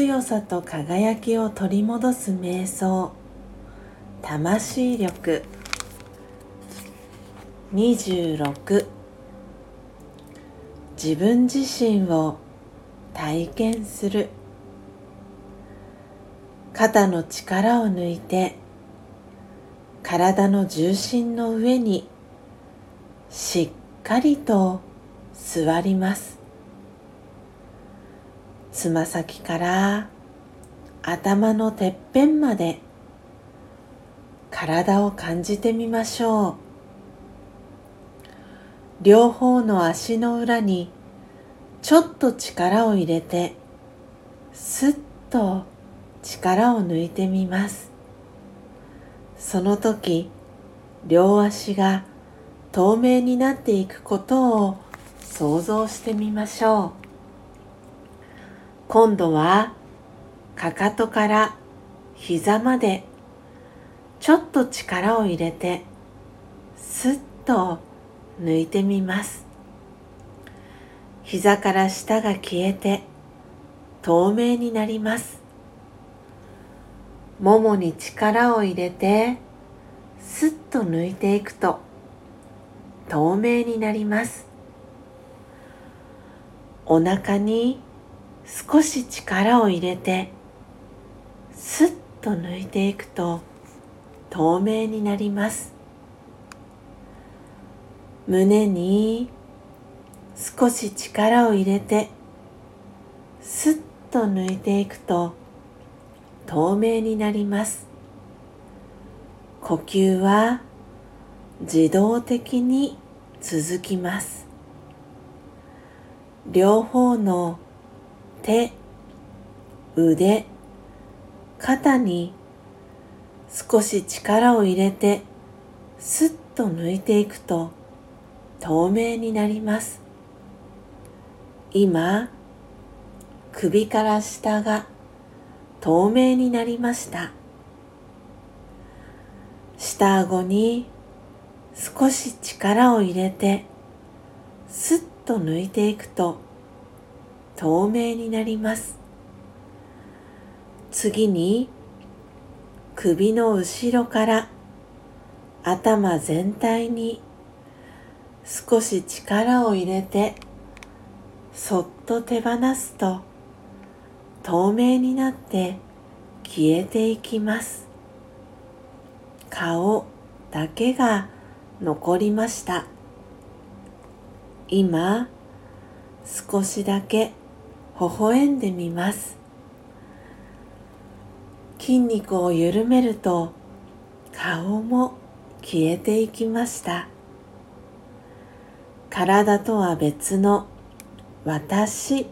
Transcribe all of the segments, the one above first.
強さと輝きを取り戻す瞑想。魂力。26自分自身を体験する。肩の力を抜いて体の重心の上にしっかりと座ります。つま先から頭のてっぺんまで体を感じてみましょう。両方の足の裏にちょっと力を入れてスッと力を抜いてみます。その時両足が透明になっていくことを想像してみましょう。今度はかかとから膝までちょっと力を入れてスッと抜いてみます。膝から下が消えて透明になります。ももに力を入れてスッと抜いていくと透明になります。お腹に少し力を入れてスッと抜いていくと透明になります。胸に少し力を入れてスッと抜いていくと透明になります。呼吸は自動的に続きます。両方の手腕肩に少し力を入れてスッと抜いていくと透明になります。今首から下が透明になりました。下顎に少し力を入れてスッと抜いていくと透明になります。次に首の後ろから頭全体に少し力を入れてそっと手放すと透明になって消えていきます。顔だけが残りました。今少しだけ微笑んでみます。筋肉を緩めると顔も消えていきました。体とは別の私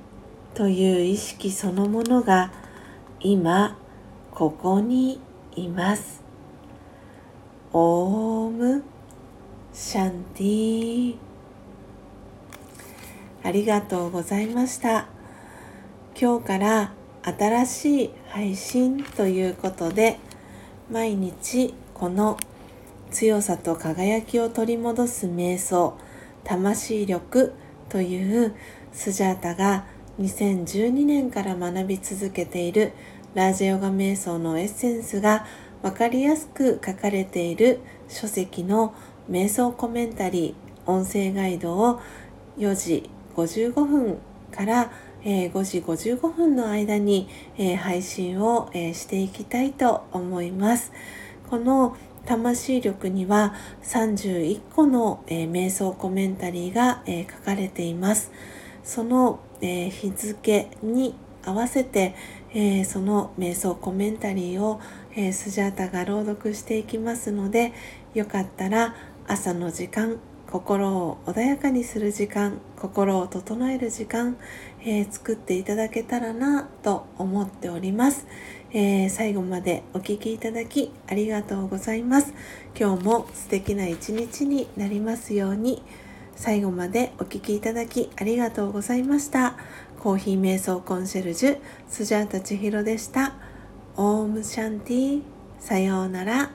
という意識そのものが今ここにいます。オームシャンティ。ありがとうございました。今日から新しい配信ということで毎日この強さと輝きを取り戻す瞑想魂力というスジャータが2012年から学び続けているラージヨガ瞑想のエッセンスが分かりやすく書かれている書籍の瞑想コメンタリー音声ガイドを4時55分から5時55分の間に配信をしていきたいと思います。この魂力には31個の、瞑想コメンタリーが、書かれています。その、日付に合わせて、その瞑想コメンタリーを、スジャータが朗読していきますのでよかったら朝の時間心を穏やかにする時間心を整える時間、えー、作っていただけたらなと思っております、えー、最後までお聴きいただきありがとうございます。今日も素敵な一日になりますように最後までお聴きいただきありがとうございました。コーヒー瞑想コンシェルジュスジャータ千尋でした。オームシャンティさようなら。